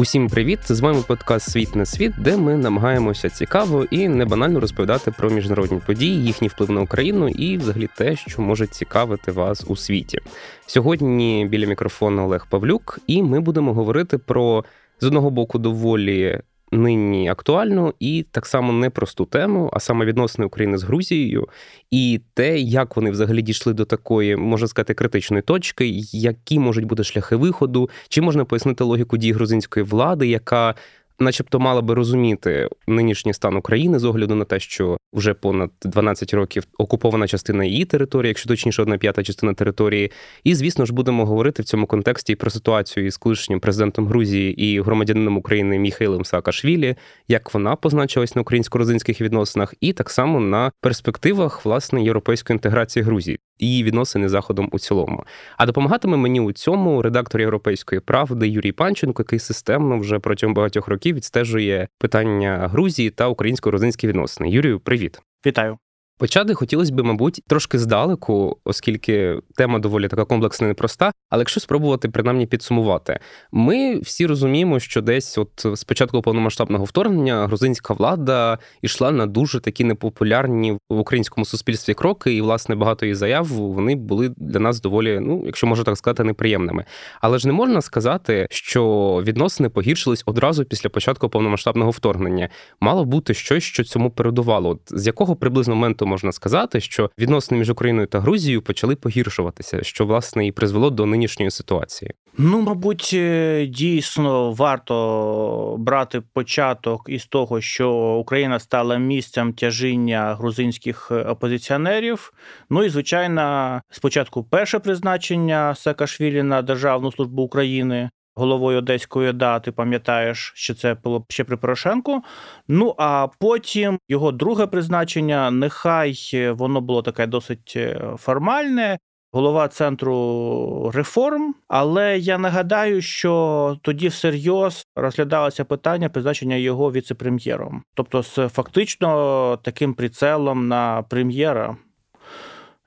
Усім привіт! З вами подкаст Світ на світ, де ми намагаємося цікаво і не банально розповідати про міжнародні події, їхній вплив на Україну і, взагалі, те, що може цікавити вас у світі. Сьогодні біля мікрофону Олег Павлюк, і ми будемо говорити про з одного боку доволі нині актуальну і так само непросту тему, а саме відносини України з Грузією, і те, як вони взагалі дійшли до такої, можна сказати, критичної точки, які можуть бути шляхи виходу, чи можна пояснити логіку дій грузинської влади, яка начебто мала би розуміти нинішній стан України з огляду на те, що вже понад 12 років окупована частина її території, якщо точніше, одна п'ята частина території. І звісно ж будемо говорити в цьому контексті про ситуацію із колишнім президентом Грузії і громадянином України Міхаїлем Саакашвілі, як вона позначилась на українсько-родинських відносинах, і так само на перспективах власне європейської інтеграції Грузії і відносини з заходом у цілому. А допомагатиме мені у цьому редактор європейської правди Юрій Панченко, який системно вже протягом багатьох років відстежує питання Грузії та українсько-грузинські відносини. Юрію, привіт, вітаю. Почати хотілося б, мабуть, трошки здалеку, оскільки тема доволі така комплексна і непроста. Але якщо спробувати принаймні підсумувати, ми всі розуміємо, що десь, от з початку повномасштабного вторгнення, грузинська влада йшла на дуже такі непопулярні в українському суспільстві кроки, і власне багато її заяв вони були для нас доволі, ну якщо можна так сказати, неприємними. Але ж не можна сказати, що відносини погіршились одразу після початку повномасштабного вторгнення. Мало бути щось, що цьому передувало. От з якого приблизно моменту можна сказати, що відносини між Україною та Грузією почали погіршуватися, що власне і призвело до нинішньої ситуації. Ну, мабуть, е, дійсно варто брати початок із того, що Україна стала місцем тяжіння грузинських опозиціонерів. Ну і звичайно, спочатку перше призначення Саакашвілі на Державну службу України головою Одеської ОДА, ти пам'ятаєш, що це було ще при Порошенку. Ну а потім його друге призначення, нехай воно було таке досить е, формальне. Голова центру реформ, але я нагадаю, що тоді всерйоз розглядалося питання призначення його віце-прем'єром, тобто з фактично таким прицелом на прем'єра.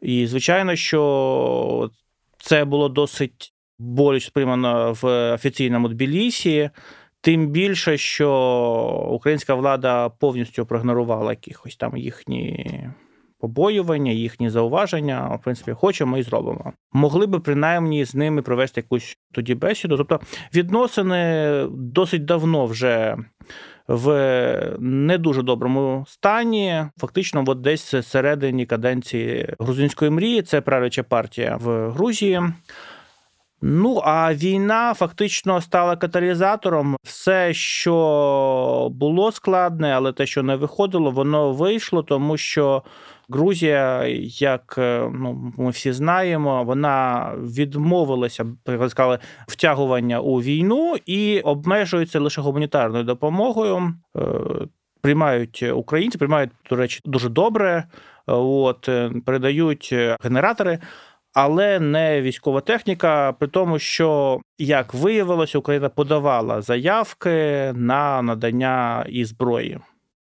І звичайно, що це було досить боліч сприймано в офіційному Тбілісі, тим більше, що українська влада повністю проігнорувала якихось там їхні. Побоювання, їхні зауваження, в принципі, хочемо і зробимо. Могли би принаймні з ними провести якусь тоді бесіду. Тобто відносини досить давно вже в не дуже доброму стані. Фактично, от десь середині каденції грузинської мрії це правляча партія в Грузії. Ну а війна фактично стала каталізатором. Все, що було складне, але те, що не виходило, воно вийшло, тому що Грузія, як е, ну ми всі знаємо, вона відмовилася сказали, втягування у війну і обмежується лише гуманітарною допомогою. Е, приймають українці, приймають до речі дуже добре. От е, передають генератори але не військова техніка, при тому, що як виявилося, Україна подавала заявки на надання і зброї.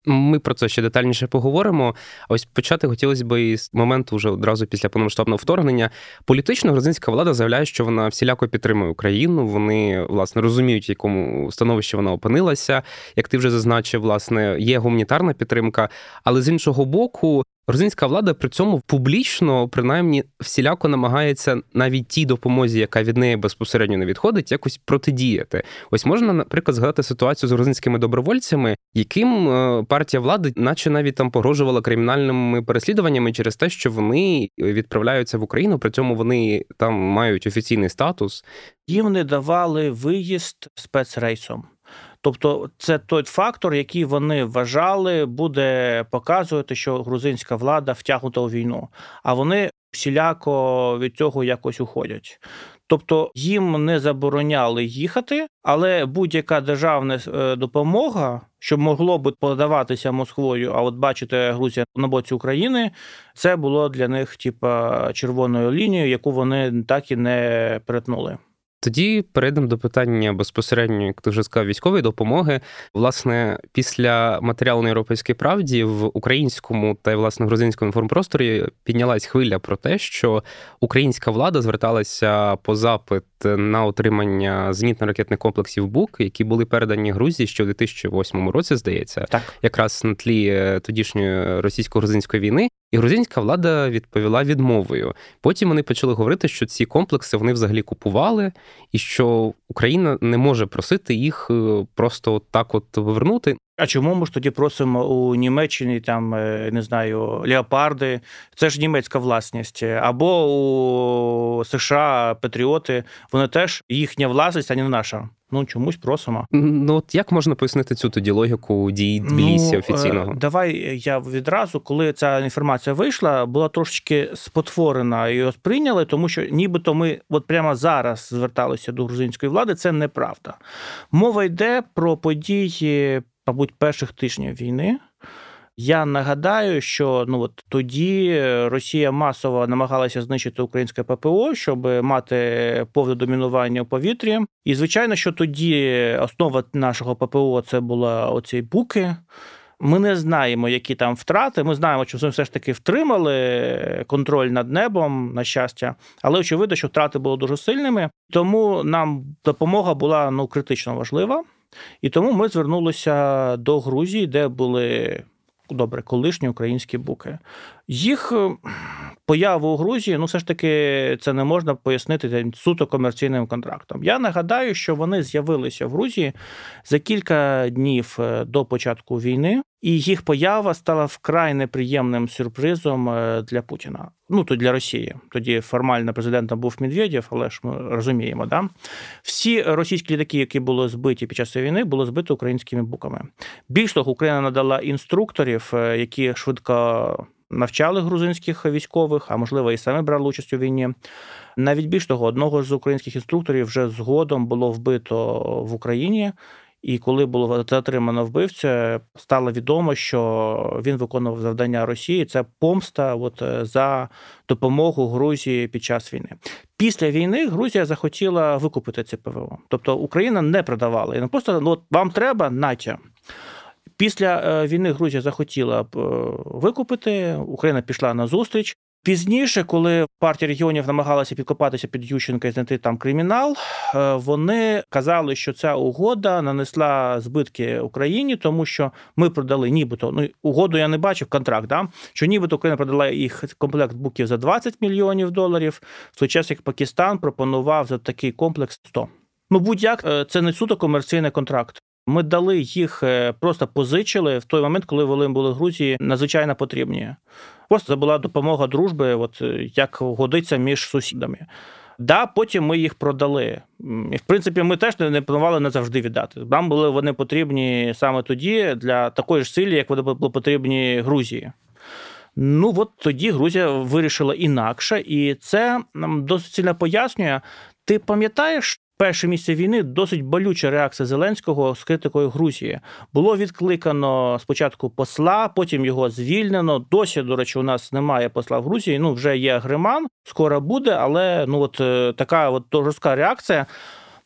Ми про це ще детальніше поговоримо. А Ось почати хотілося б із моменту вже одразу після повномасштабного вторгнення. Політично грузинська влада заявляє, що вона всіляко підтримує Україну. Вони власне розуміють, в якому становищі вона опинилася. Як ти вже зазначив, власне, є гуманітарна підтримка, але з іншого боку, Грузинська влада при цьому публічно, принаймні, всіляко намагається навіть тій допомозі, яка від неї безпосередньо не відходить, якось протидіяти. Ось можна, наприклад, згадати ситуацію з грузинськими добровольцями, яким е, партія влади, наче навіть там погрожувала кримінальними переслідуваннями через те, що вони відправляються в Україну, при цьому вони там мають офіційний статус. Їм не давали виїзд спецрейсом. Тобто це той фактор, який вони вважали, буде показувати, що грузинська влада втягнута у війну, а вони всіляко від цього якось уходять. Тобто їм не забороняли їхати, але будь-яка державна е, допомога, що могло би подаватися Москвою, а от бачите, Грузія на боці України, це було для них типа червоною лінією, яку вони так і не перетнули. Тоді перейдемо до питання безпосередньо, як ти вже сказав, військової допомоги. Власне, після матеріалу на європейській правді в українському та й власне грузинському інформпросторі піднялась хвиля про те, що українська влада зверталася по запит на отримання зенітно-ракетних комплексів БУК, які були передані Грузії ще у 2008 році, здається, так якраз на тлі е, тодішньої російсько-грузинської війни. І грузинська влада відповіла відмовою. Потім вони почали говорити, що ці комплекси вони взагалі купували, і що Україна не може просити їх е, просто так от повернути. А чому ми ж тоді просимо у Німеччині там е, не знаю леопарди? Це ж німецька власність, або у США Патріоти, вони теж їхня власність, а не наша. Ну чомусь просимо. Ну от як можна пояснити цю тоді логіку дії Тбілісі ну, офіційного? Давай я відразу, коли ця інформація вийшла, була трошечки спотворена і сприйняли, тому що нібито ми от прямо зараз зверталися до грузинської влади. Це неправда. Мова йде про події, мабуть, перших тижнів війни. Я нагадаю, що ну от тоді Росія масово намагалася знищити українське ППО, щоб мати повне домінування у повітрі. І звичайно, що тоді основа нашого ППО це була оці буки. Ми не знаємо, які там втрати. Ми знаємо, що все ж таки втримали контроль над небом, на щастя, але очевидно, що втрати були дуже сильними. Тому нам допомога була ну критично важлива. І тому ми звернулися до Грузії, де були добре, колишні українські буки. Їх е, появу у Грузії, ну все ж таки, це не можна пояснити суто комерційним контрактом. Я нагадаю, що вони з'явилися в Грузії за кілька днів е, до початку війни, і їх поява стала вкрай неприємним сюрпризом е, для Путіна. Ну то для Росії. Тоді формально президентом був Медведєв, але ж ми розуміємо, да всі російські літаки, які були збиті під час війни, були збиті українськими буками. Більш того, Україна надала інструкторів, які швидко навчали грузинських військових, а можливо і самі брали участь у війні. Навіть більш того, одного з українських інструкторів вже згодом було вбито в Україні. І коли було затримано вбивця, стало відомо, що він виконував завдання Росії. Це помста от, е, за допомогу Грузії під час війни. Після війни Грузія захотіла викупити це ПВО. Тобто Україна не продавала. І не просто ну, от вам треба натя. Після е, війни Грузія захотіла б е, викупити. Україна пішла на зустріч. Пізніше, коли партія регіонів намагалася підкопатися під Ющенка і знайти там кримінал, е, вони казали, що ця угода нанесла збитки Україні, тому що ми продали, нібито ну угоду я не бачив контракт. да? Що нібито Україна продала їх комплект буків за 20 мільйонів доларів. В той час як Пакистан пропонував за такий комплекс 100. Ну будь-як це не суто комерційний контракт. Ми дали їх, е, просто позичили в той момент, коли вони були Грузії надзвичайно потрібні. Просто це була допомога дружби, от е, як годиться між сусідами. Да, потім ми їх продали. І в принципі, ми теж не планували назавжди віддати. Нам були вони потрібні саме тоді для такої ж силі, як вони були потрібні Грузії. Ну от тоді Грузія вирішила інакше, і це нам досить сильно пояснює. Ти пам'ятаєш перше місце війни досить болюча реакція Зеленського з критикою Грузії. Було відкликано спочатку посла, потім його звільнено. Досі, до речі, у нас немає посла в Грузії. Ну вже є Гриман, скоро буде, але ну от е, така от жорстка реакція.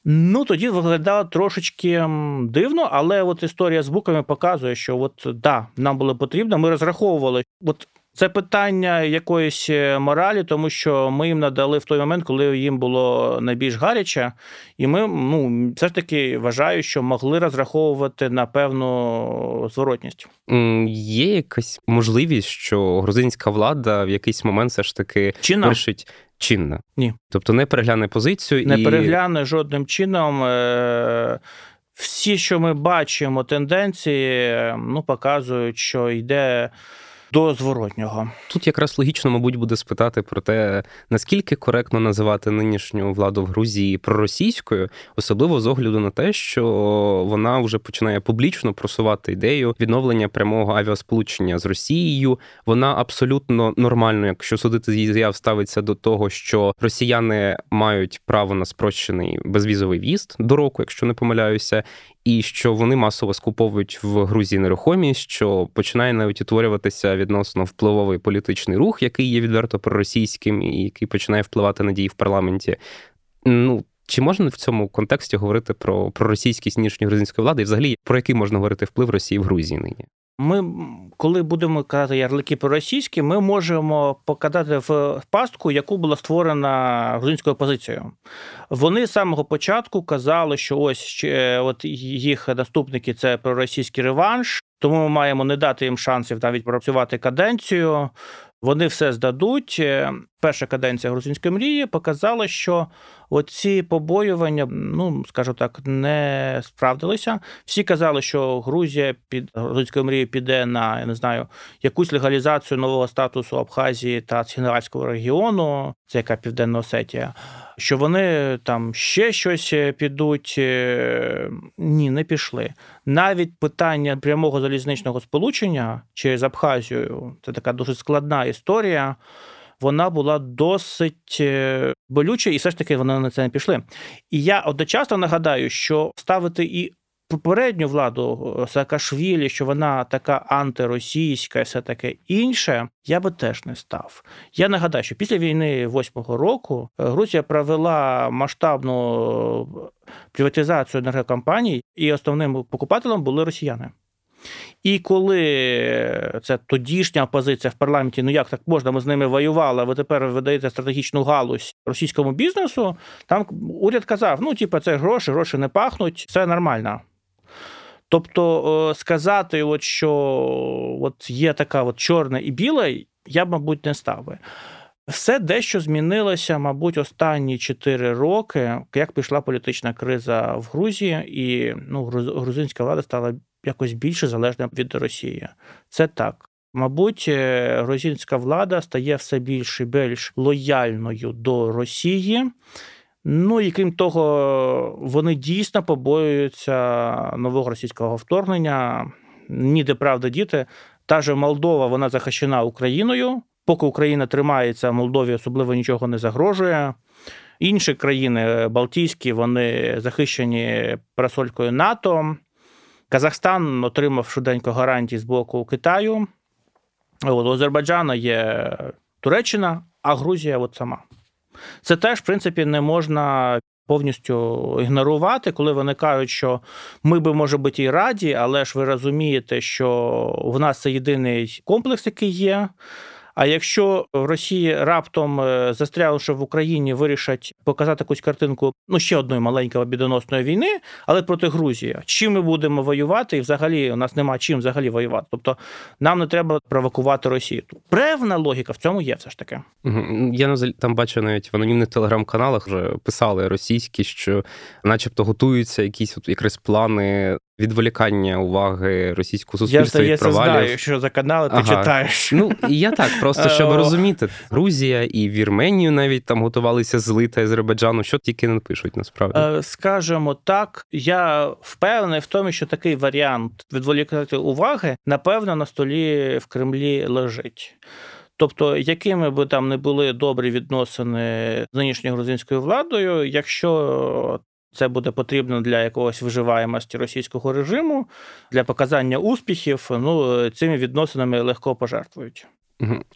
Ну тоді виглядало трошечки дивно, але от історія з буками показує, що от да, нам було потрібно. Ми розраховували, от це питання якоїсь е, моралі, тому що ми їм надали в той момент, коли їм було найбільш гаряче, і ми ну все ж таки вважаю, що могли розраховувати на певну зворотність. Є якась можливість, що грузинська влада в якийсь момент все ж таки Чинна? вирішить чинна? Ні, тобто не перегляне позицію, не і... перегляне жодним чином. Е, всі, що ми бачимо, тенденції, ну показують, що йде до зворотнього. Тут якраз логічно, мабуть, буде спитати про те, наскільки коректно називати нинішню владу в Грузії проросійською, особливо з огляду на те, що вона вже починає публічно просувати ідею відновлення прямого авіасполучення з Росією. Вона абсолютно нормально, якщо судити з її заяв, ставиться до того, що росіяни мають право на спрощений безвізовий в'їзд до року, якщо не помиляюся, і що вони масово скуповують в Грузії нерухомість, що починає навіть утворюватися відносно впливовий політичний рух, який є відверто проросійським і який починає впливати на дії в парламенті. Ну Чи можна в цьому контексті говорити про про російськість нинішньої грузинської влади, і взагалі про який можна говорити вплив Росії в Грузії нині? Ми, коли будемо казати ярлики проросійські, ми можемо показати в пастку, яку була створена грузинською опозицією. Вони з самого початку казали, що ось от їх наступники це проросійський реванш, тому ми маємо не дати їм шансів навіть пропрацювати каденцію. Вони все здадуть. Перша каденція грузинської мрії показала, що оці побоювання, ну скажу так, не справдилися. Всі казали, що Грузія під грузинською мрією піде на я не знаю якусь легалізацію нового статусу Абхазії та Цінеральського регіону, це яка Південна Осетія. Що вони там ще щось підуть? Е, ні, не пішли. Навіть питання прямого залізничного сполучення через Абхазію це така дуже складна історія вона була досить е, болюча, і все ж таки вони на це не пішли. І я одночасно нагадаю, що ставити і попередню владу е, Саакашвілі, що вона така антиросійська, і все таке інше, я би теж не став. Я нагадаю, що після війни восьмого року е, Грузія провела масштабну приватизацію енергокомпаній, і основним покупателем були росіяни. І коли це тодішня опозиція в парламенті, ну як так можна, ми з ними воювали, а ви тепер видаєте стратегічну галузь російському бізнесу, там уряд казав: ну, типу, це гроші, гроші не пахнуть, все нормально. Тобто сказати, от, що от є така от чорне і біле, я б, мабуть, не став би. Все дещо змінилося, мабуть, останні 4 роки, як пішла політична криза в Грузії, і ну, грузинська влада стала якось більше залежна від Росії. Це так. Мабуть, е, грузинська влада стає все більш і більш лояльною до Росії. Ну і крім того, вони дійсно побоюються нового російського вторгнення. Ніде правда діти. Та ж Молдова вона захищена Україною. Поки Україна тримається, Молдові особливо нічого не загрожує. Інші країни Балтійські вони захищені парасолькою НАТО. Казахстан отримав швиденько гарантії з боку Китаю. От, У Азербайджана є Туреччина, а Грузія от сама. Це теж, в принципі, не можна повністю ігнорувати, коли вони кажуть, що ми би, може бути, і раді, але ж ви розумієте, що в нас це єдиний комплекс, який є. А якщо в Росії раптом е, застрявши в Україні, вирішать показати якусь картинку ну ще одної маленької бідоносної війни, але проти Грузії, чим ми будемо воювати, і взагалі у нас нема чим взагалі воювати. Тобто нам не треба провокувати Росію. Певна логіка в цьому є все ж таки. Я там бачу навіть в анонімних телеграм-каналах вже писали російські, що, начебто, готуються якісь от якраз плани відволікання уваги російського суспільства я, від провалів. Я знаю, що за канали ти ага. читаєш. Ну я так, просто щоб розуміти, Грузія і Вірменію навіть там готувалися злити Азербайджану, що тільки не пишуть насправді. Е, скажемо так, я впевнений в тому, що такий варіант відволікати уваги, напевно, на столі в Кремлі лежить. Тобто, якими би там не були добрі відносини з нинішньою грузинською владою, якщо це буде потрібно для якогось виживаємості російського режиму, для показання успіхів. Ну цими відносинами легко пожертвують.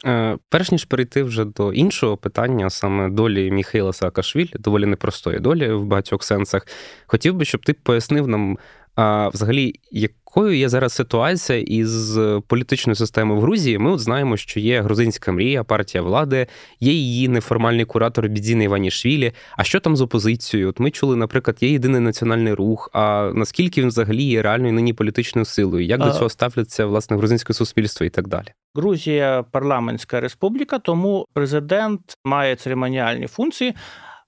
Е, перш ніж перейти вже до іншого питання, саме долі Міхайла Саакашвілі, доволі непростої долі в багатьох сенсах, хотів би, щоб ти пояснив нам а, взагалі, якою є зараз ситуація із політичною системою в Грузії? Ми от знаємо, що є грузинська мрія, партія влади, є її неформальний куратор Бідзіна Іванішвілі. А що там з опозицією? От ми чули, наприклад, є єдиний національний рух. А наскільки він взагалі є реальною нині політичною силою? Як а... до цього ставляться власне грузинське суспільство і так далі? Грузія парламентська республіка, тому президент має церемоніальні функції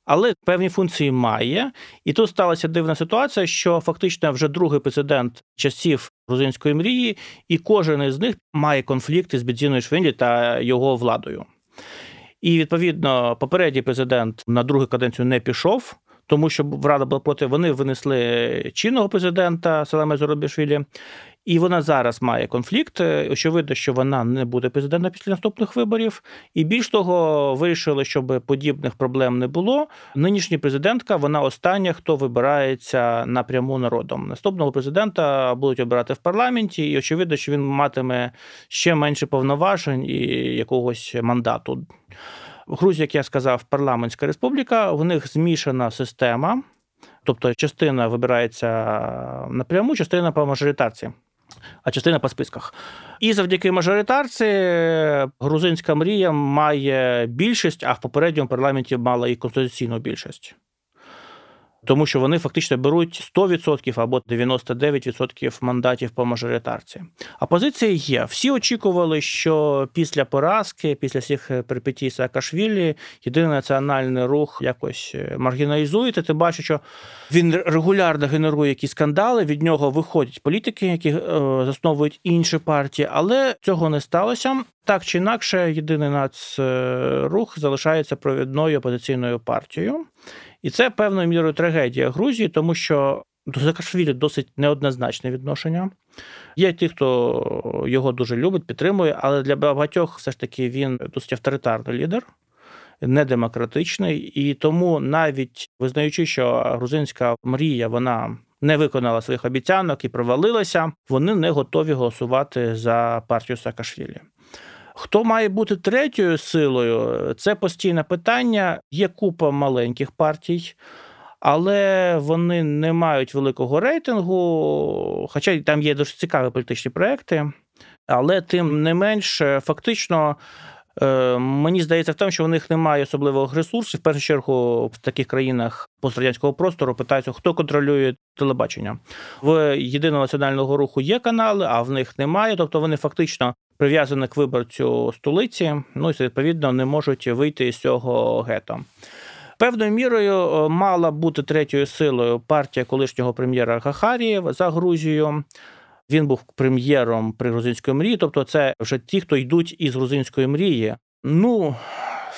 але певні функції має. І тут сталася дивна ситуація, що фактично вже другий президент часів грузинської мрії, і кожен із них має конфлікти з Бідзіною Швинлі та його владою. І відповідно попередній президент на другу каденцію не пішов. Тому що Рада була проти, вони винесли чинного президента Саламе Зоробішвілі, і вона зараз має конфлікт. Е, очевидно, що вона не буде президентом після наступних виборів. І більш того, вирішили, щоб подібних проблем не було. Нинішня президентка, вона остання, хто вибирається напряму народом. Наступного президента будуть обирати в парламенті, і очевидно, що він матиме ще менше повноважень і якогось мандату. Грузія, як я сказав, парламентська республіка, в них змішана система, тобто частина вибирається напряму, частина по мажоритарці. А частина по списках. І завдяки мажоритарці грузинська мрія має більшість, а в попередньому парламенті мала і конституційну більшість тому що вони фактично беруть 100% або 99% мандатів по мажоритарці. А позиція є. Всі очікували, що після поразки, після всіх перипетій Саакашвілі, єдиний національний рух якось е, маргіналізується. Ти бачиш, що він регулярно генерує якісь скандали. Від нього виходять політики, які е, засновують інші партії, але цього не сталося. Так чи інакше, єдиний нацрух залишається провідною опозиційною партією. І це певною мірою трагедія Грузії, тому що до Саакашвілі досить неоднозначне відношення. Є ті, хто його дуже любить, підтримує, але для багатьох все ж таки він досить авторитарний лідер, недемократичний. І тому, навіть визнаючи, що грузинська мрія вона не виконала своїх обіцянок і провалилася, вони не готові голосувати за партію Саакашвілі. Хто має бути третьою силою? Це постійне питання. Є купа маленьких партій. Але вони не мають великого рейтингу, хоча там є дуже цікаві політичні проекти. Але тим не менш, фактично, е, мені здається, в тому, що в них немає особливих ресурсів. В першу чергу, в таких країнах пострадянського простору питаються, хто контролює телебачення. В єдиного національного руху є канали, а в них немає. Тобто вони фактично прив'язані к виборцю столиці, ну і відповідно не можуть вийти з цього гетто. Певною мірою е, мала бути третьою силою партія колишнього прем'єра Гахарієв за Грузію. Він був прем'єром при грузинської мрії, тобто це вже ті, хто йдуть із грузинської мрії. Ну,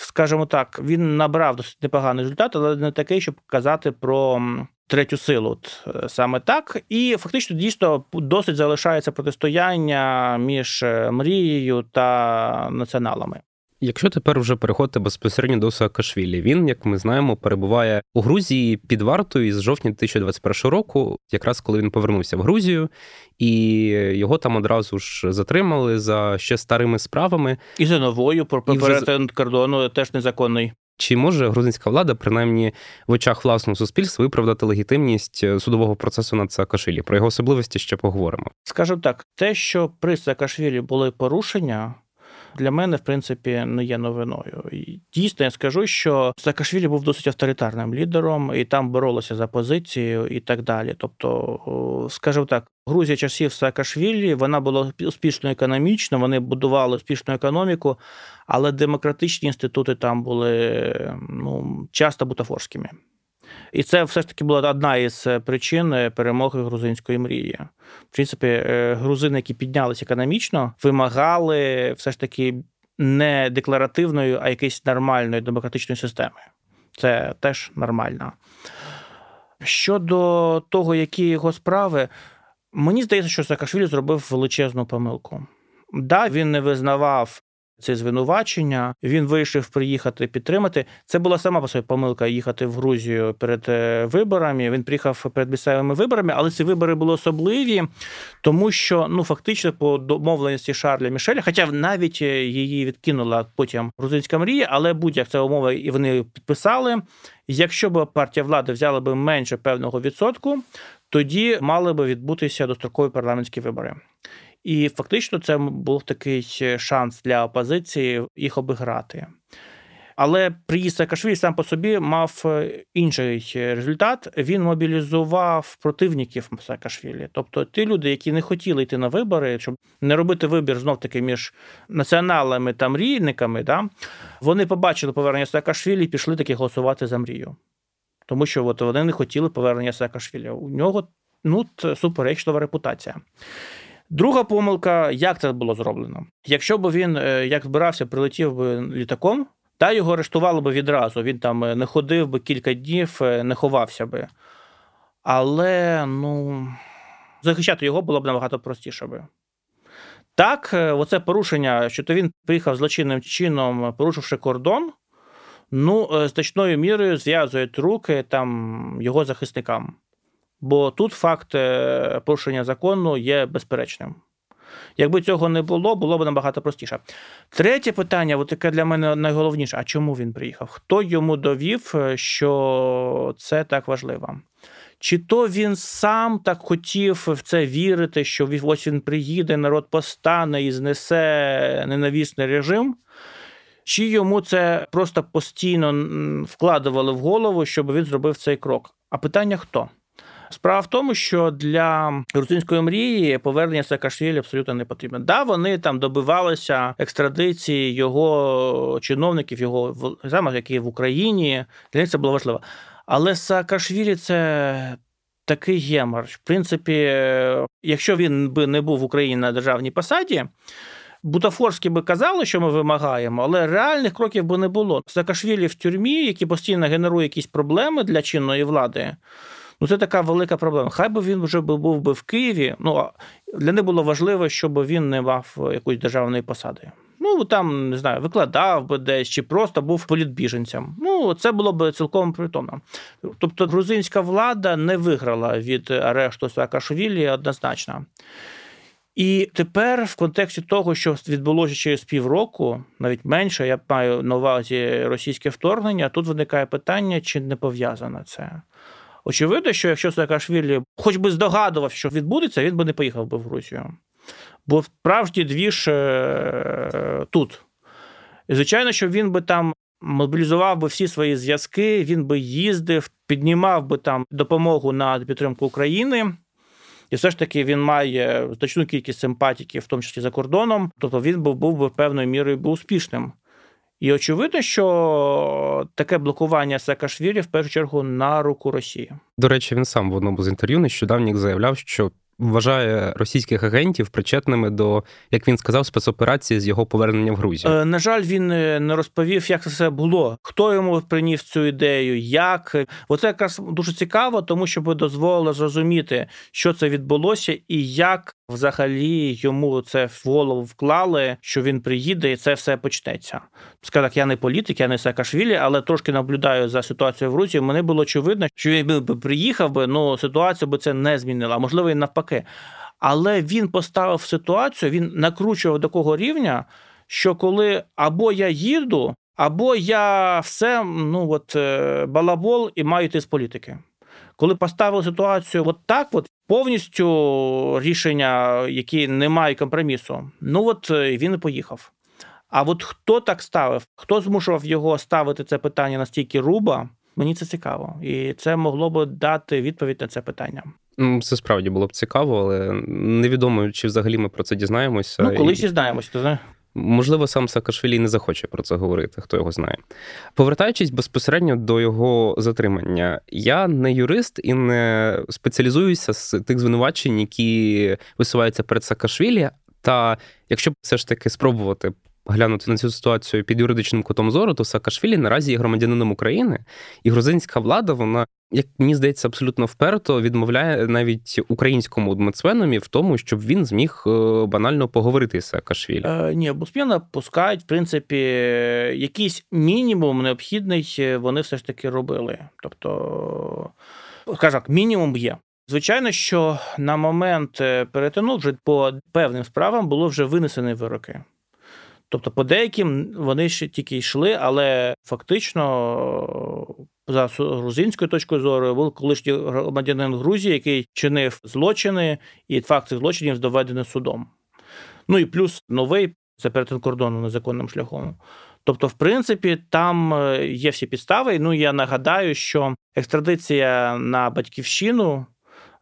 скажімо так, він набрав досить непоганий результат, але не такий, щоб казати про третю силу. От, е, саме так. І фактично дійсно досить залишається протистояння між е, мрією та націоналами. Якщо тепер вже переходити безпосередньо до Саакашвілі, він, як ми знаємо, перебуває у Грузії під вартою з жовтня 2021 року, якраз коли він повернувся в Грузію, і його там одразу ж затримали за ще старими справами. І за новою про перетин кордону теж незаконний. Чи може грузинська влада, принаймні в очах власного суспільства, виправдати легітимність е, судового процесу над Саакашвілі? Про його особливості ще поговоримо. Скажу так, те, що при Саакашвілі були порушення, для мене, в принципі, не є новиною. І Дійсно, я скажу, що Саакашвілі був досить авторитарним лідером, і там боролося за позицію і так далі. Тобто, скажімо так, Грузія часів Саакашвілі, вона була успішно економічно, вони будували успішну економіку, але демократичні інститути там були ну, часто бутафорськими. І це все ж таки була одна із причин перемоги грузинської мрії. В принципі, е, грузини, які піднялися економічно, вимагали все ж таки не декларативної, а якоїсь нормальної демократичної системи. Це теж нормально. Щодо того, які його справи, мені здається, що Саакашвілі зробив величезну помилку. Да, він не визнавав це звинувачення. Він вирішив приїхати підтримати. Це була сама по собі помилка їхати в Грузію перед е, виборами. Він приїхав перед місцевими виборами, але ці вибори були особливі, тому що ну фактично по домовленості Шарля Мішеля, хоча навіть е, її відкинула потім грузинська мрія, але будь-як це умова, і вони підписали. Якщо б партія влади взяла б менше певного відсотку, тоді мали би відбутися дострокові парламентські вибори. І фактично це був такий шанс для опозиції їх обіграти. Але приїзд Саакашвілі сам по собі мав е, інший результат. Він мобілізував противників Саакашвілі. Тобто ті люди, які не хотіли йти на вибори, щоб не робити вибір знов таки між націоналами та мрійниками, да, вони побачили повернення Саакашвілі і пішли таки голосувати за мрію. Тому що от вони не хотіли повернення Саакашвілі. У нього ну, суперечлива репутація. Друга помилка, як це було зроблено? Якщо б він е, як збирався, прилетів би літаком, та його арештували б відразу. Він там е, не ходив би кілька днів, е, не ховався би. Але ну, захищати його було б набагато простіше би. Так, оце порушення, що то він приїхав злочинним чином, порушивши кордон, ну, значною мірою зв'язують руки там його захисникам. Бо тут факт е, порушення закону є безперечним. Якби цього не було, було б набагато простіше. Третє питання, от таке для мене найголовніше: а чому він приїхав? Хто йому довів, що це так важливо? Чи то він сам так хотів в це вірити, що ось він приїде, народ постане і знесе ненавісний режим? Чи йому це просто постійно вкладували в голову, щоб він зробив цей крок? А питання хто? Справа в тому, що для грузинської мрії повернення Саакашвілі абсолютно не потрібно. Да, вони там добивалися екстрадиції його чиновників, його які в Україні. Для них це було важливо. Але Саакашвілі це такий гемор. В принципі, якщо він би не був в Україні на державній посаді. Бутафорські би казали, що ми вимагаємо, але реальних кроків би не було. Саакашвілі в тюрмі, які постійно генерує якісь проблеми для чинної влади. Ну, це така велика проблема. Хай би він вже був би в Києві. Ну для них було важливо, щоб він не мав якоїсь державної посади. Ну там не знаю, викладав би десь чи просто був політбіженцем. Ну це було б цілком притомно. Тобто, грузинська влада не виграла від арешту Саакашвілі однозначно. І тепер, в контексті того, що відбулося через півроку, навіть менше, я маю на увазі російське вторгнення, тут виникає питання, чи не пов'язано це. Очевидно, що якщо Саакашвілі хоч би здогадував, що відбудеться, він би не поїхав би в Грузію. Бо справді двіж е, тут. І, звичайно, що він би там мобілізував би всі свої зв'язки, він би їздив, піднімав би там допомогу на підтримку України. І все ж таки він має значну кількість симпатіків, в тому числі за кордоном. Тобто він був би певною мірою успішним. І очевидно, що таке блокування Саакашвілі в першу чергу на руку Росії. До речі, він сам в одному з інтерв'ю нещодавніх заявляв, що вважає російських агентів причетними до, як він сказав, спецоперації з його повернення в Грузію. Е, на жаль, він не розповів, як це все було, хто йому приніс цю ідею, як оце якраз дуже цікаво, тому що би дозволило зрозуміти, що це відбулося, і як взагалі йому це в голову вклали, що він приїде, і це все почнеться. Скажу так, я не політик, я не Саакашвілі, але трошки наблюдаю за ситуацією в Грузії. Мені було очевидно, що він би приїхав би, ну ситуацію би це не змінила, можливо, і навпаки. Але він поставив ситуацію, він накручував такого рівня, що коли або я їду, або я все ну от е, балабол і маю йти з політики. Коли поставили ситуацію от так, от повністю рішення, які не мають компромісу, ну от е, він і поїхав. А от хто так ставив, хто змушував його ставити це питання настільки руба, мені це цікаво, і це могло б дати відповідь на це питання. Це справді було б цікаво, але невідомо, чи взагалі ми про це дізнаємося. Ну, колись і... дізнаємося, то. Можливо, сам Саакашвілі не захоче про це говорити, хто його знає. Повертаючись безпосередньо до його затримання, я не юрист і не спеціалізуюся з тих звинувачень, які висуваються перед Саакашвілі. Та якщо все ж таки спробувати глянути на цю ситуацію під юридичним кутом зору, то Саакашвілі наразі є громадянином України, і грузинська влада, вона, як мені здається, абсолютно вперто відмовляє навіть українському омбудсменові в тому, щоб він зміг е, банально поговорити з Саакашвілі. Е, Ні, омбудсмена пускають, в принципі, якийсь мінімум необхідний е, вони все ж таки робили. Тобто, так, мінімум є. Звичайно, що на момент е, перетину вже по певним справам було вже винесені вироки. Тобто, по деяким вони ще тільки йшли, але фактично, за грузинською точкою зору, був колишній громадянин Грузії, який чинив злочини, і факт цих злочинів доведений судом. Ну і плюс новий це перетин кордону незаконним шляхом. Тобто, в принципі, там е, є всі підстави. Ну я нагадаю, що екстрадиція на батьківщину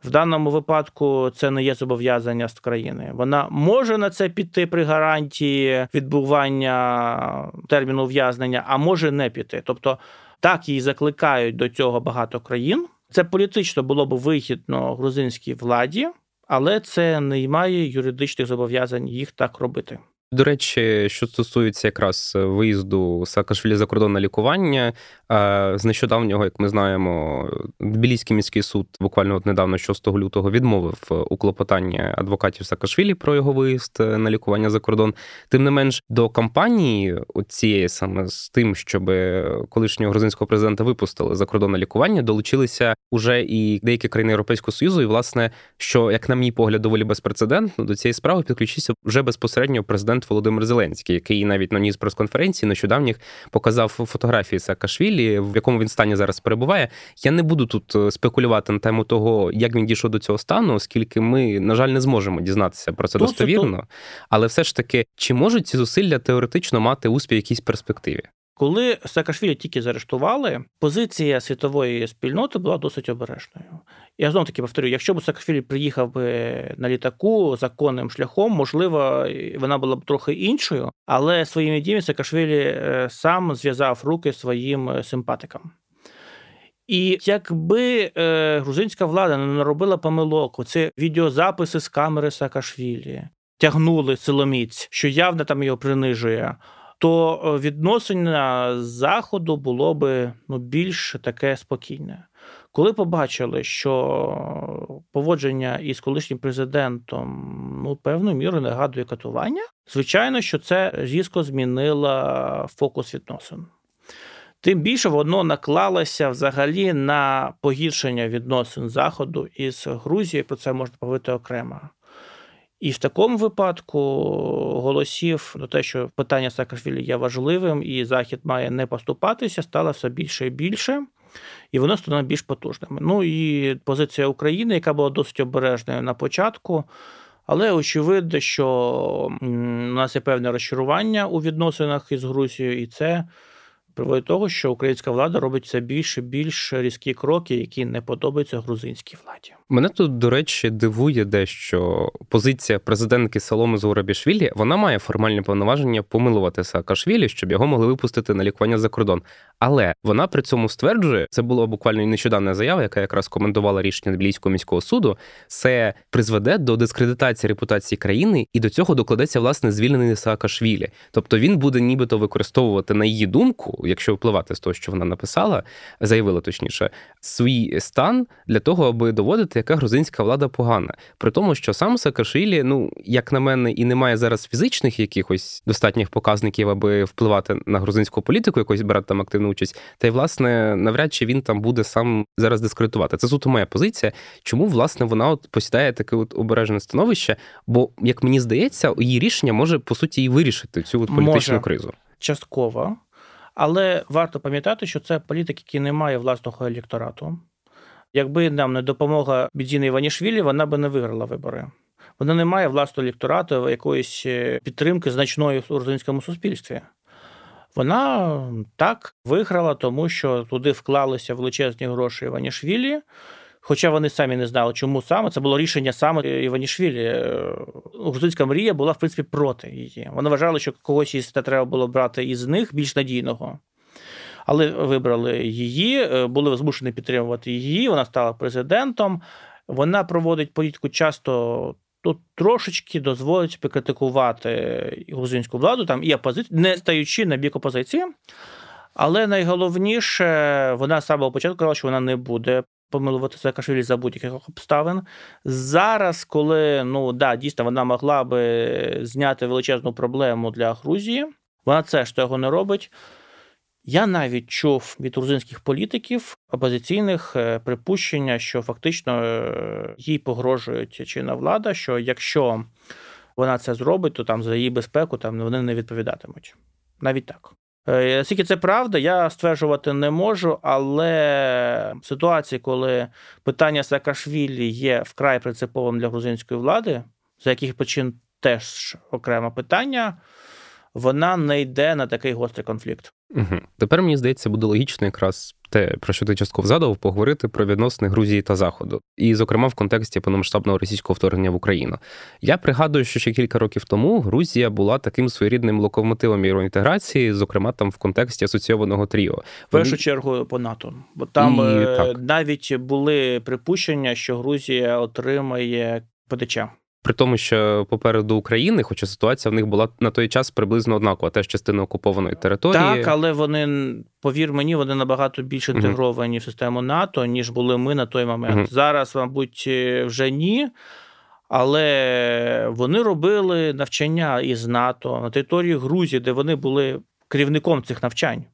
в даному випадку це не є зобов'язання з країни. Вона може на це піти при гарантії відбування терміну ув'язнення, а може не піти. Тобто так її закликають до цього багато країн. Це політично було б вигідно грузинській владі, але це не має юридичних зобов'язань їх так робити. До речі, що стосується якраз виїзду Саакашвілі за кордон на лікування, з нещодавнього, як ми знаємо, Тбіліський міський суд буквально от недавно, 6 лютого, відмовив у клопотанні адвокатів Саакашвілі про його виїзд на лікування за кордон. Тим не менш, до кампанії цієї саме з тим, щоб колишнього грузинського президента випустили за кордон на лікування, долучилися уже і деякі країни Європейського союзу. І власне, що як на мій погляд, доволі безпрецедентно до цієї справи підключився вже безпосередньо президент Володимир Зеленський, який навіть на ніс прес-конференції нещодавніх показав фотографії Саакашвілі, в якому він стані зараз перебуває. Я не буду тут е, спекулювати на тему того, як він дійшов до цього стану, оскільки ми, на жаль, не зможемо дізнатися про це достовірно. Але все ж таки, чи можуть ці зусилля теоретично мати успіх в якійсь перспективі? Коли Саакашвілі тільки заарештували, позиція світової спільноти була досить обережною. Я знову таки повторю, якщо б Саакашвілі приїхав би на літаку законним шляхом, можливо, вона була б трохи іншою, але своїми діями Саакашвілі е, сам зв'язав руки своїм е, симпатикам. І якби е, грузинська влада не наробила помилок, оці відеозаписи з камери Саакашвілі тягнули силоміць, що явно там його принижує то е, відношення заходу було би ну, більш таке спокійне. Коли побачили, що поводження із колишнім президентом ну, певною мірою нагадує катування, звичайно, що це різко змінило фокус відносин. Тим більше воно наклалося взагалі на погіршення відносин Заходу із Грузією, про це можна поговорити окремо. І в такому випадку голосів до те, що питання Саакашвілі є важливим, і Захід має не поступатися, стало все більше і більше, і воно стане більш потужним. Ну і позиція України, яка була досить обережною на початку. Але очевидно, що у нас є певне розчарування у відносинах із Грузією, і це приводить до того, що українська влада робить все більше більш різкі кроки, які не подобаються грузинській владі. Мене тут, до речі, дивує дещо позиція президентки Соломи Зурабішвілі. Вона має формальні повноваження помилувати Саакашвілі, щоб його могли випустити на лікування за кордон. Але вона при цьому стверджує, це була буквально нещодавна заява, яка якраз коментувала рішення Тбіліського міського суду. Це призведе до дискредитації репутації країни, і до цього докладеться власне звільнений Саакашвілі. Тобто він буде нібито використовувати на її думку, якщо впливати з того, що вона написала, заявила точніше, свій стан для того, аби доводити, яка грузинська влада погана. При тому, що сам Саакашвілі, ну як на мене, і немає зараз фізичних якихось достатніх показників, аби впливати на грузинську політику, якось брати там активну участь. Та й власне навряд чи він там буде сам зараз дискредитувати. Це суто моя позиція. Чому власне вона от посідає таке от обережне становище? Бо, як мені здається, її рішення може по суті і вирішити цю от політичну може. кризу. Частково. Але варто пам'ятати, що це політик, який не має власного електорату. Якби нам не допомога Бідзіни Іванішвілі, вона би не виграла вибори. Вона не має власного електорату, якоїсь е, підтримки значної в грузинському суспільстві. Вона так виграла, тому що туди вклалися величезні гроші Іванішвілі. Хоча вони самі не знали, чому саме це було рішення саме Іванішвілі. Е, грузинська мрія була в принципі проти її. Вони вважали, що когось із треба було брати із них більш надійного. Але вибрали її, е, були змушені підтримувати її. Вона стала президентом. Вона проводить політику часто тут трошечки дозволить покритикувати грузинську владу там і опозицію, не стаючи на бік опозиції. Але найголовніше, вона з самого початку казала, що вона не буде помилувати Саакашвілі за будь-яких обставин. Зараз, коли ну да, дійсно вона могла би зняти величезну проблему для Грузії, вона це ж того не робить. Я навіть чув від грузинських політиків опозиційних е, припущення, що фактично е, їй погрожують чинна влада, що якщо вона це зробить, то там за її безпеку там вони не відповідатимуть. Навіть так. Е, скільки це правда, я стверджувати не можу, але в ситуації, коли питання Саакашвілі є вкрай принциповим для грузинської влади, за яких причин теж окреме питання, вона не йде на такий гострий конфлікт. Угу. Тепер мені здається, буде логічно якраз те, про що ти частково згадував, поговорити про відносини Грузії та Заходу, і, зокрема, в контексті повномасштабного російського вторгнення в Україну. Я пригадую, що ще кілька років тому Грузія була таким своєрідним локомотивом євроінтеграції, зокрема там в контексті асоційованого тріо. В першу чергу по НАТО, бо там і, е, навіть були припущення, що Грузія отримає ПДЧ. При тому, що попереду України, хоча ситуація в них була на той час приблизно однакова, теж частина окупованої території. Так, але вони, повір мені, вони набагато більше інтегровані uh-huh. в систему НАТО, ніж були ми на той момент. Uh-huh. Зараз, мабуть, вже ні. Але вони робили навчання із НАТО на території Грузії, де вони були керівником цих навчань.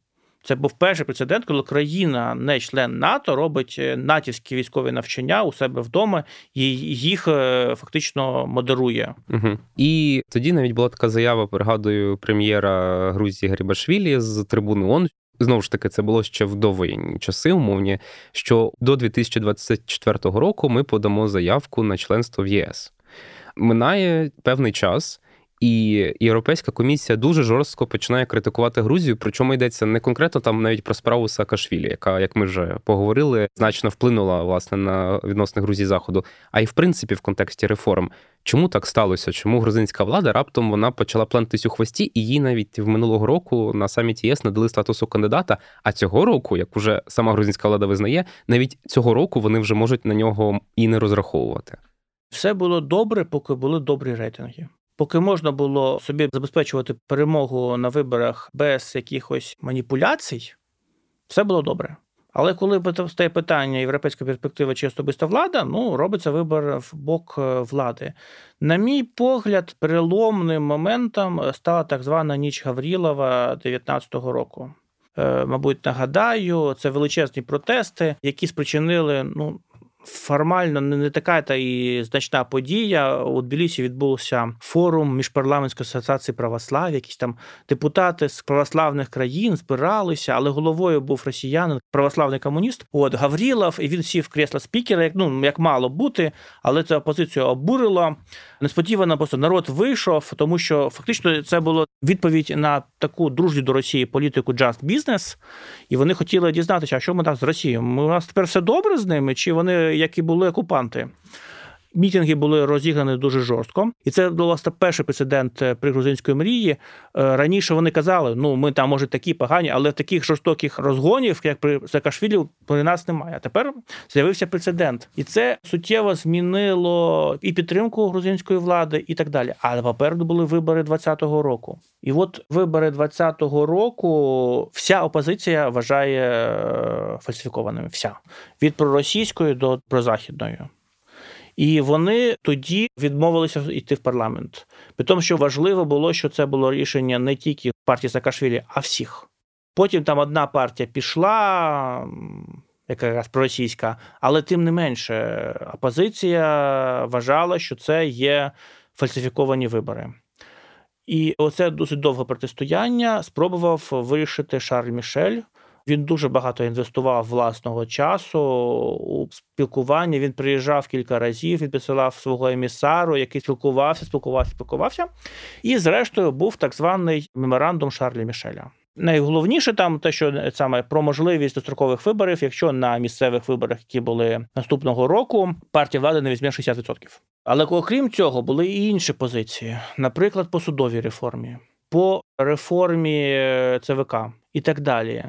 Це був перший прецедент, коли країна, не член НАТО, робить е, натівські військові навчання у себе вдома і їх е, фактично модерує. Угу. І тоді навіть була така заява, пригадую, прем'єра Грузії Гарібашвілі з трибуни ООН. Знову ж таки, це було ще в довоєнні часи, умовні, що до 2024 року ми подамо заявку на членство в ЄС. Минає певний час. І Європейська комісія дуже жорстко починає критикувати Грузію. Причому йдеться не конкретно там навіть про справу Саакашвілі, яка, як ми вже поговорили, значно вплинула власне на відносини Грузії заходу, а й в принципі в контексті реформ. Чому так сталося? Чому грузинська влада раптом вона почала плентись у хвості, і їй навіть в минулого року на саміті ЄС надали статусу кандидата. А цього року, як уже сама грузинська влада визнає, навіть цього року вони вже можуть на нього і не розраховувати. Все було добре, поки були добрі рейтинги. Поки можна було собі забезпечувати перемогу на виборах без якихось маніпуляцій, все було добре. Але коли стає питання європейська перспектива чи особиста влада, ну робиться вибор в бок е, влади. На мій погляд, переломним моментом стала так звана ніч Гаврілова 19-го року. Е, мабуть, нагадаю, це величезні протести, які спричинили ну Формально не така та і значна подія. У Тбілісі відбувся форум міжпарламентської асоціації православ. Якісь там депутати з православних країн збиралися, але головою був росіянин, православний комуніст. От Гаврілов, і він сів в кресло спікера, як ну як мало бути, але ця опозицію обурило. Несподівано просто народ вийшов, тому що фактично це було відповідь на таку дружню до Росії політику Just Business, і вони хотіли дізнатися, а що ми так з Росією? Ми У нас тепер все добре з ними, чи вони як і були окупанти? Мітинги були розіграні дуже жорстко, і це власне перший прецедент е, при грузинської мрії. Е, раніше вони казали, ну ми там може такі погані, але таких жорстоких розгонів, як при Саакашвілі, при нас немає. А тепер з'явився прецедент, і це суттєво змінило і підтримку грузинської влади, і так далі. Але попереду були вибори 2020 року. І от вибори 2020 року вся опозиція вважає е, фальсифікованими. Вся від проросійської до прозахідної. І вони тоді відмовилися йти в парламент. При тому, що важливо було, що це було рішення не тільки партії Саакашвілі, а всіх. Потім там одна партія пішла, якраз проросійська, але тим не менше, опозиція вважала, що це є фальсифіковані вибори. І оце досить довге протистояння спробував вирішити Шарль Мішель. Він дуже багато інвестував власного часу у спілкування. Він приїжджав кілька разів, він підсилав свого емісару, який спілкувався, спілкувався, спілкувався. І, зрештою, був так званий меморандум Шарлі Мішеля. Найголовніше там те, що саме про можливість дострокових виборів, якщо на місцевих виборах, які були наступного року, партія влади не візьме 60%. Але окрім цього, були і інші позиції, наприклад, по судовій реформі, по реформі е, ЦВК і так далі.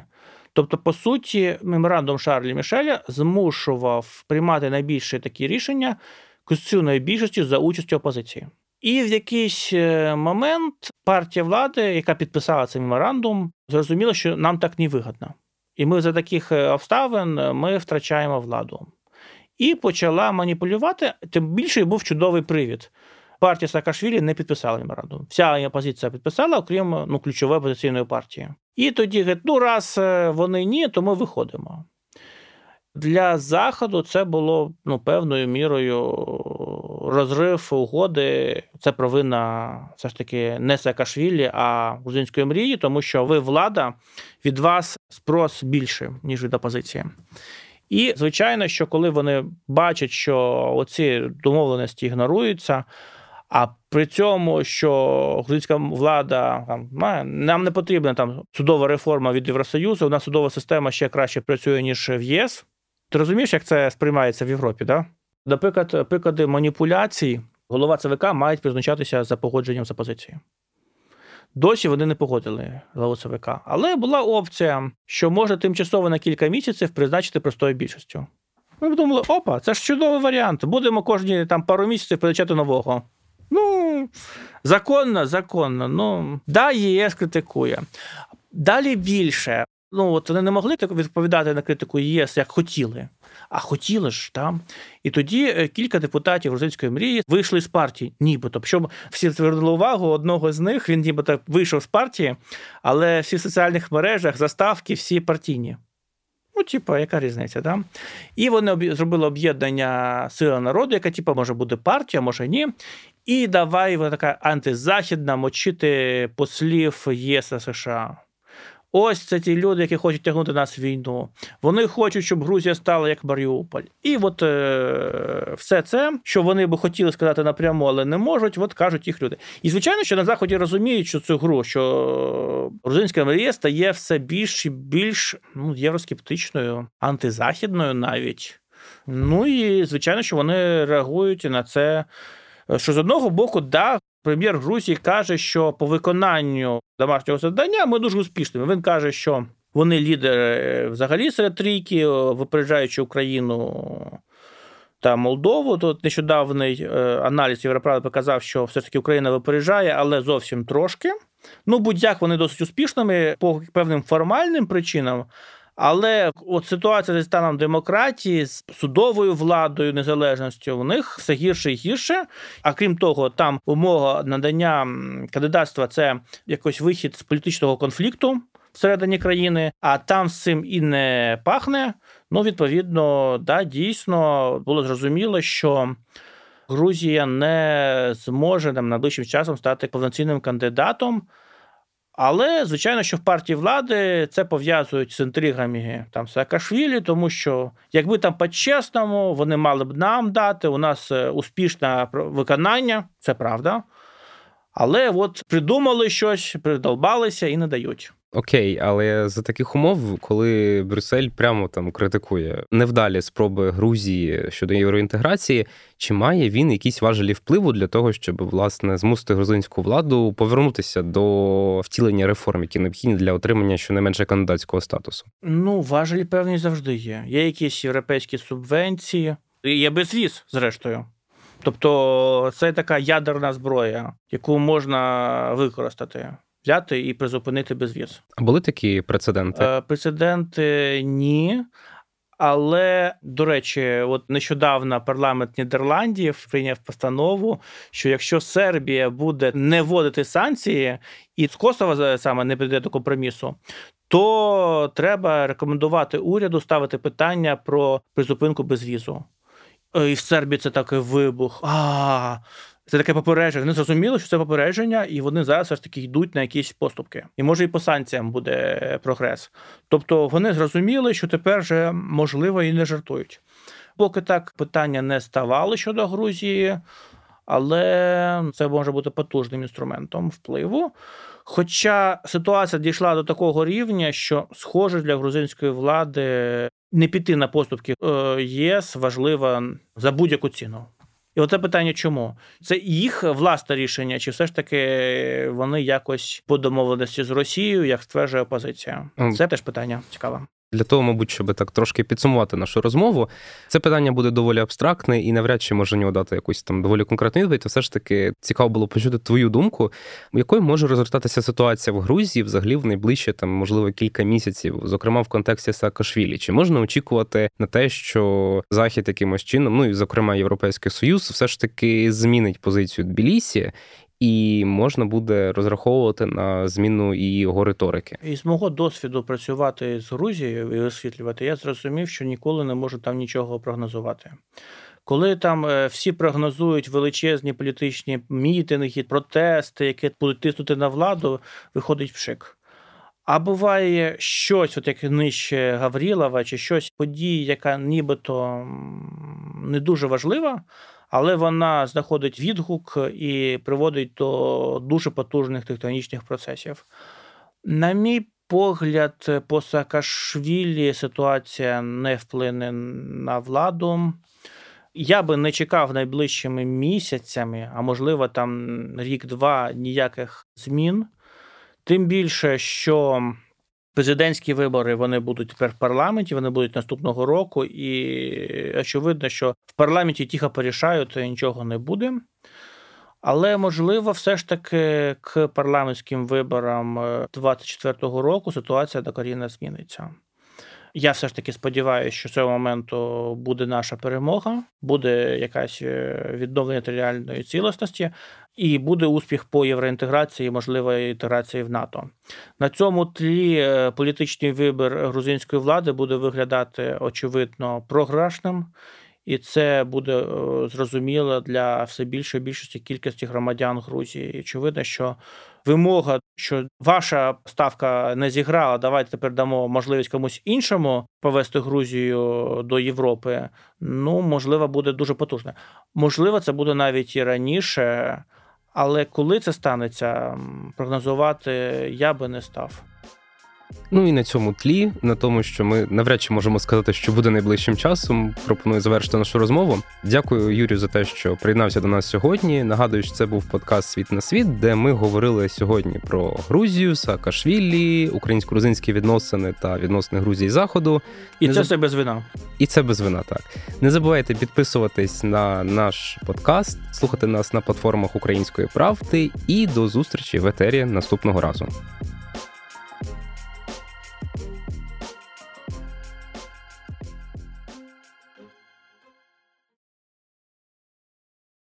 Тобто, по суті, меморандум Шарлі Мішеля змушував приймати найбільше такі рішення конституційної більшості за участю опозиції. І в якийсь е, момент партія влади, яка підписала цей меморандум, зрозуміла, що нам так не вигідно. І ми за таких е, обставин е, ми втрачаємо владу. І почала маніпулювати, тим більше був чудовий привід партія Саакашвілі не підписала меморандум. Вся опозиція підписала, окрім ну, ключової опозиційної партії. І тоді говорить, ну раз е, вони ні, то ми виходимо. Для Заходу це було ну, певною мірою розрив угоди. Це провина все ж таки не Саакашвілі, а грузинської мрії, тому що ви влада, від вас спрос більше, ніж від опозиції. І, звичайно, що коли вони бачать, що оці домовленості ігноруються. А при цьому, що грузинська влада там нам не потрібна там судова реформа від Євросоюзу. У нас судова система ще краще працює ніж в ЄС. Ти розумієш, як це сприймається в Європі? Да? Наприклад, приклади маніпуляцій голова ЦВК мають призначатися за погодженням з опозицією. Досі вони не погодили главу ЦВК. Але була опція, що може тимчасово на кілька місяців призначити простою більшістю. Ми подумали, опа, це ж чудовий варіант. Будемо кожні там пару місяців передачати нового. Ну, законно, законно. Ну, да, ЄС критикує. Далі більше. Ну, от вони не могли так відповідати на критику ЄС, як хотіли. А хотіли ж там. І тоді е, кілька депутатів грузинської мрії вийшли з партії, нібито. Щоб всі звернули увагу одного з них, він нібито вийшов з партії, але всі в соціальних мережах заставки всі партійні. Ну, типу, яка різниця, да? І вони зробили об'єднання Сила народу, яка, типу, може бути партія, може ні. І давай вона така антизахідна мочити послів ЄС США. Ось це ті люди, які хочуть тягнути нас в війну. Вони хочуть, щоб Грузія стала як Маріуполь. І от е, все це, що вони би хотіли сказати напряму, але не можуть, от кажуть їх люди. І звичайно, що на заході розуміють, що цю гру, що грузинська мрія стає все більш і більш ну, євроскептичною, антизахідною навіть. Ну і звичайно, що вони реагують на це. Що з одного боку, да, Прем'єр Грузії каже, що по виконанню домашнього завдання ми дуже успішними. Він каже, що вони лідери взагалі серед трійки, випереджаючи Україну та Молдову. Тут нещодавний е, аналіз Європравди показав, що все ж таки Україна випереджає, але зовсім трошки. Ну, будь-як вони досить успішними по певним формальним причинам. Але от ситуація зі станом демократії, з судовою владою, незалежністю в них все гірше і гірше. А крім того, там умова надання кандидатства це якось вихід з політичного конфлікту всередині країни, а там з цим і не пахне. Ну, відповідно, да, дійсно було зрозуміло, що. Грузія не зможе там найближчим часом стати повноцінним кандидатом. Але, звичайно, що в партії влади це пов'язують з інтригами там Саакашвілі, тому що якби там по-чесному вони мали б нам дати, у нас е, успішне виконання, це правда. Але от придумали щось, придолбалися і не дають. Окей, але за таких умов, коли Брюссель прямо там критикує невдалі спроби Грузії щодо євроінтеграції, чи має він якісь важелі впливу для того, щоб власне змусити грузинську владу повернутися до втілення реформ, які необхідні для отримання щонайменше кандидатського статусу? Ну важелі певні завжди є. Є якісь європейські субвенції, є безвіз, зрештою. Тобто це така ядерна зброя, яку можна використати взяти і призупинити безвіз. А були такі прецеденти? Е, прецеденти ні. Але до речі, от нещодавно парламент Нідерландів прийняв постанову, що якщо Сербія буде не вводити санкції, і з Косова саме не прийде до компромісу, то треба рекомендувати уряду ставити питання про призупинку безвізу. Е, і в Сербії це такий вибух. А це таке попередження. Вони зрозуміли, що це попередження, і вони зараз все ж таки йдуть на якісь поступки. І може і по санкціям буде прогрес. Тобто вони зрозуміли, що тепер вже можливо і не жартують. Поки так питання не ставали щодо Грузії, але це може бути потужним інструментом впливу. Хоча ситуація дійшла до такого рівня, що схоже для грузинської влади не піти на поступки е, ЄС важливо за будь-яку ціну. І оце питання, чому це їх власне рішення, чи все ж таки вони якось по домовленості з Росією, як стверджує опозиція? Це теж питання цікаве. Для того, мабуть, щоб так трошки підсумувати нашу розмову, це питання буде доволі абстрактне і навряд чи може нього дати якусь там доволі конкретну відповідь. Все ж таки цікаво було почути твою думку, якою може розгортатися ситуація в Грузії взагалі в найближчі там, можливо, кілька місяців, зокрема в контексті Саакашвілі. Чи можна очікувати на те, що захід якимось чином, ну і зокрема Європейський Союз, все ж таки змінить позицію Тбілісі і можна буде розраховувати на зміну і його риторики. І з мого досвіду працювати з Грузією і освітлювати, я зрозумів, що ніколи не можу там нічого прогнозувати. Коли там е, всі прогнозують величезні політичні мітинги, протести, які будуть тиснути на владу, виходить пшик. А буває щось, от як нижче Гаврілова, чи щось події, яка нібито не дуже важлива, але вона знаходить відгук і приводить до дуже потужних тектонічних процесів. На мій погляд, по Саакашвілі ситуація не вплине на владу. Я би не чекав найближчими місяцями, а можливо, там рік-два ніяких змін. Тим більше, що Президентські вибори вони будуть тепер в парламенті, вони будуть наступного року, і очевидно, що в парламенті тихо порішають, то нічого не буде. Але можливо, все ж таки к парламентським виборам 24-го року ситуація докорінно зміниться. Я все ж таки сподіваюся, що цього моменту буде наша перемога, буде якась е, відновлення територіальної цілісності, і буде успіх по євроінтеграції, можливо, інтеграції в НАТО. На цьому тлі е, політичний вибір грузинської влади буде виглядати очевидно програшним. І це буде е, зрозуміло для все більшої більшості кількості громадян Грузії. І Очевидно, що вимога, що ваша ставка не зіграла, давайте тепер дамо можливість комусь іншому повести Грузію до Європи. Ну можливо, буде дуже потужне. Можливо, це буде навіть і раніше, але коли це станеться, прогнозувати я би не став. Ну і на цьому тлі, на тому, що ми навряд чи можемо сказати, що буде найближчим часом. Пропоную завершити нашу розмову. Дякую, Юрію, за те, що приєднався до нас сьогодні. Нагадую, що це був подкаст Світ на світ, де ми говорили сьогодні про Грузію, Саакашвілі, українсько-грузинські відносини та відносини Грузії Заходу. І Не це заб... все без вина. І це без вина. Так не забувайте підписуватись на наш подкаст, слухати нас на платформах Української правди і до зустрічі в етері наступного разу.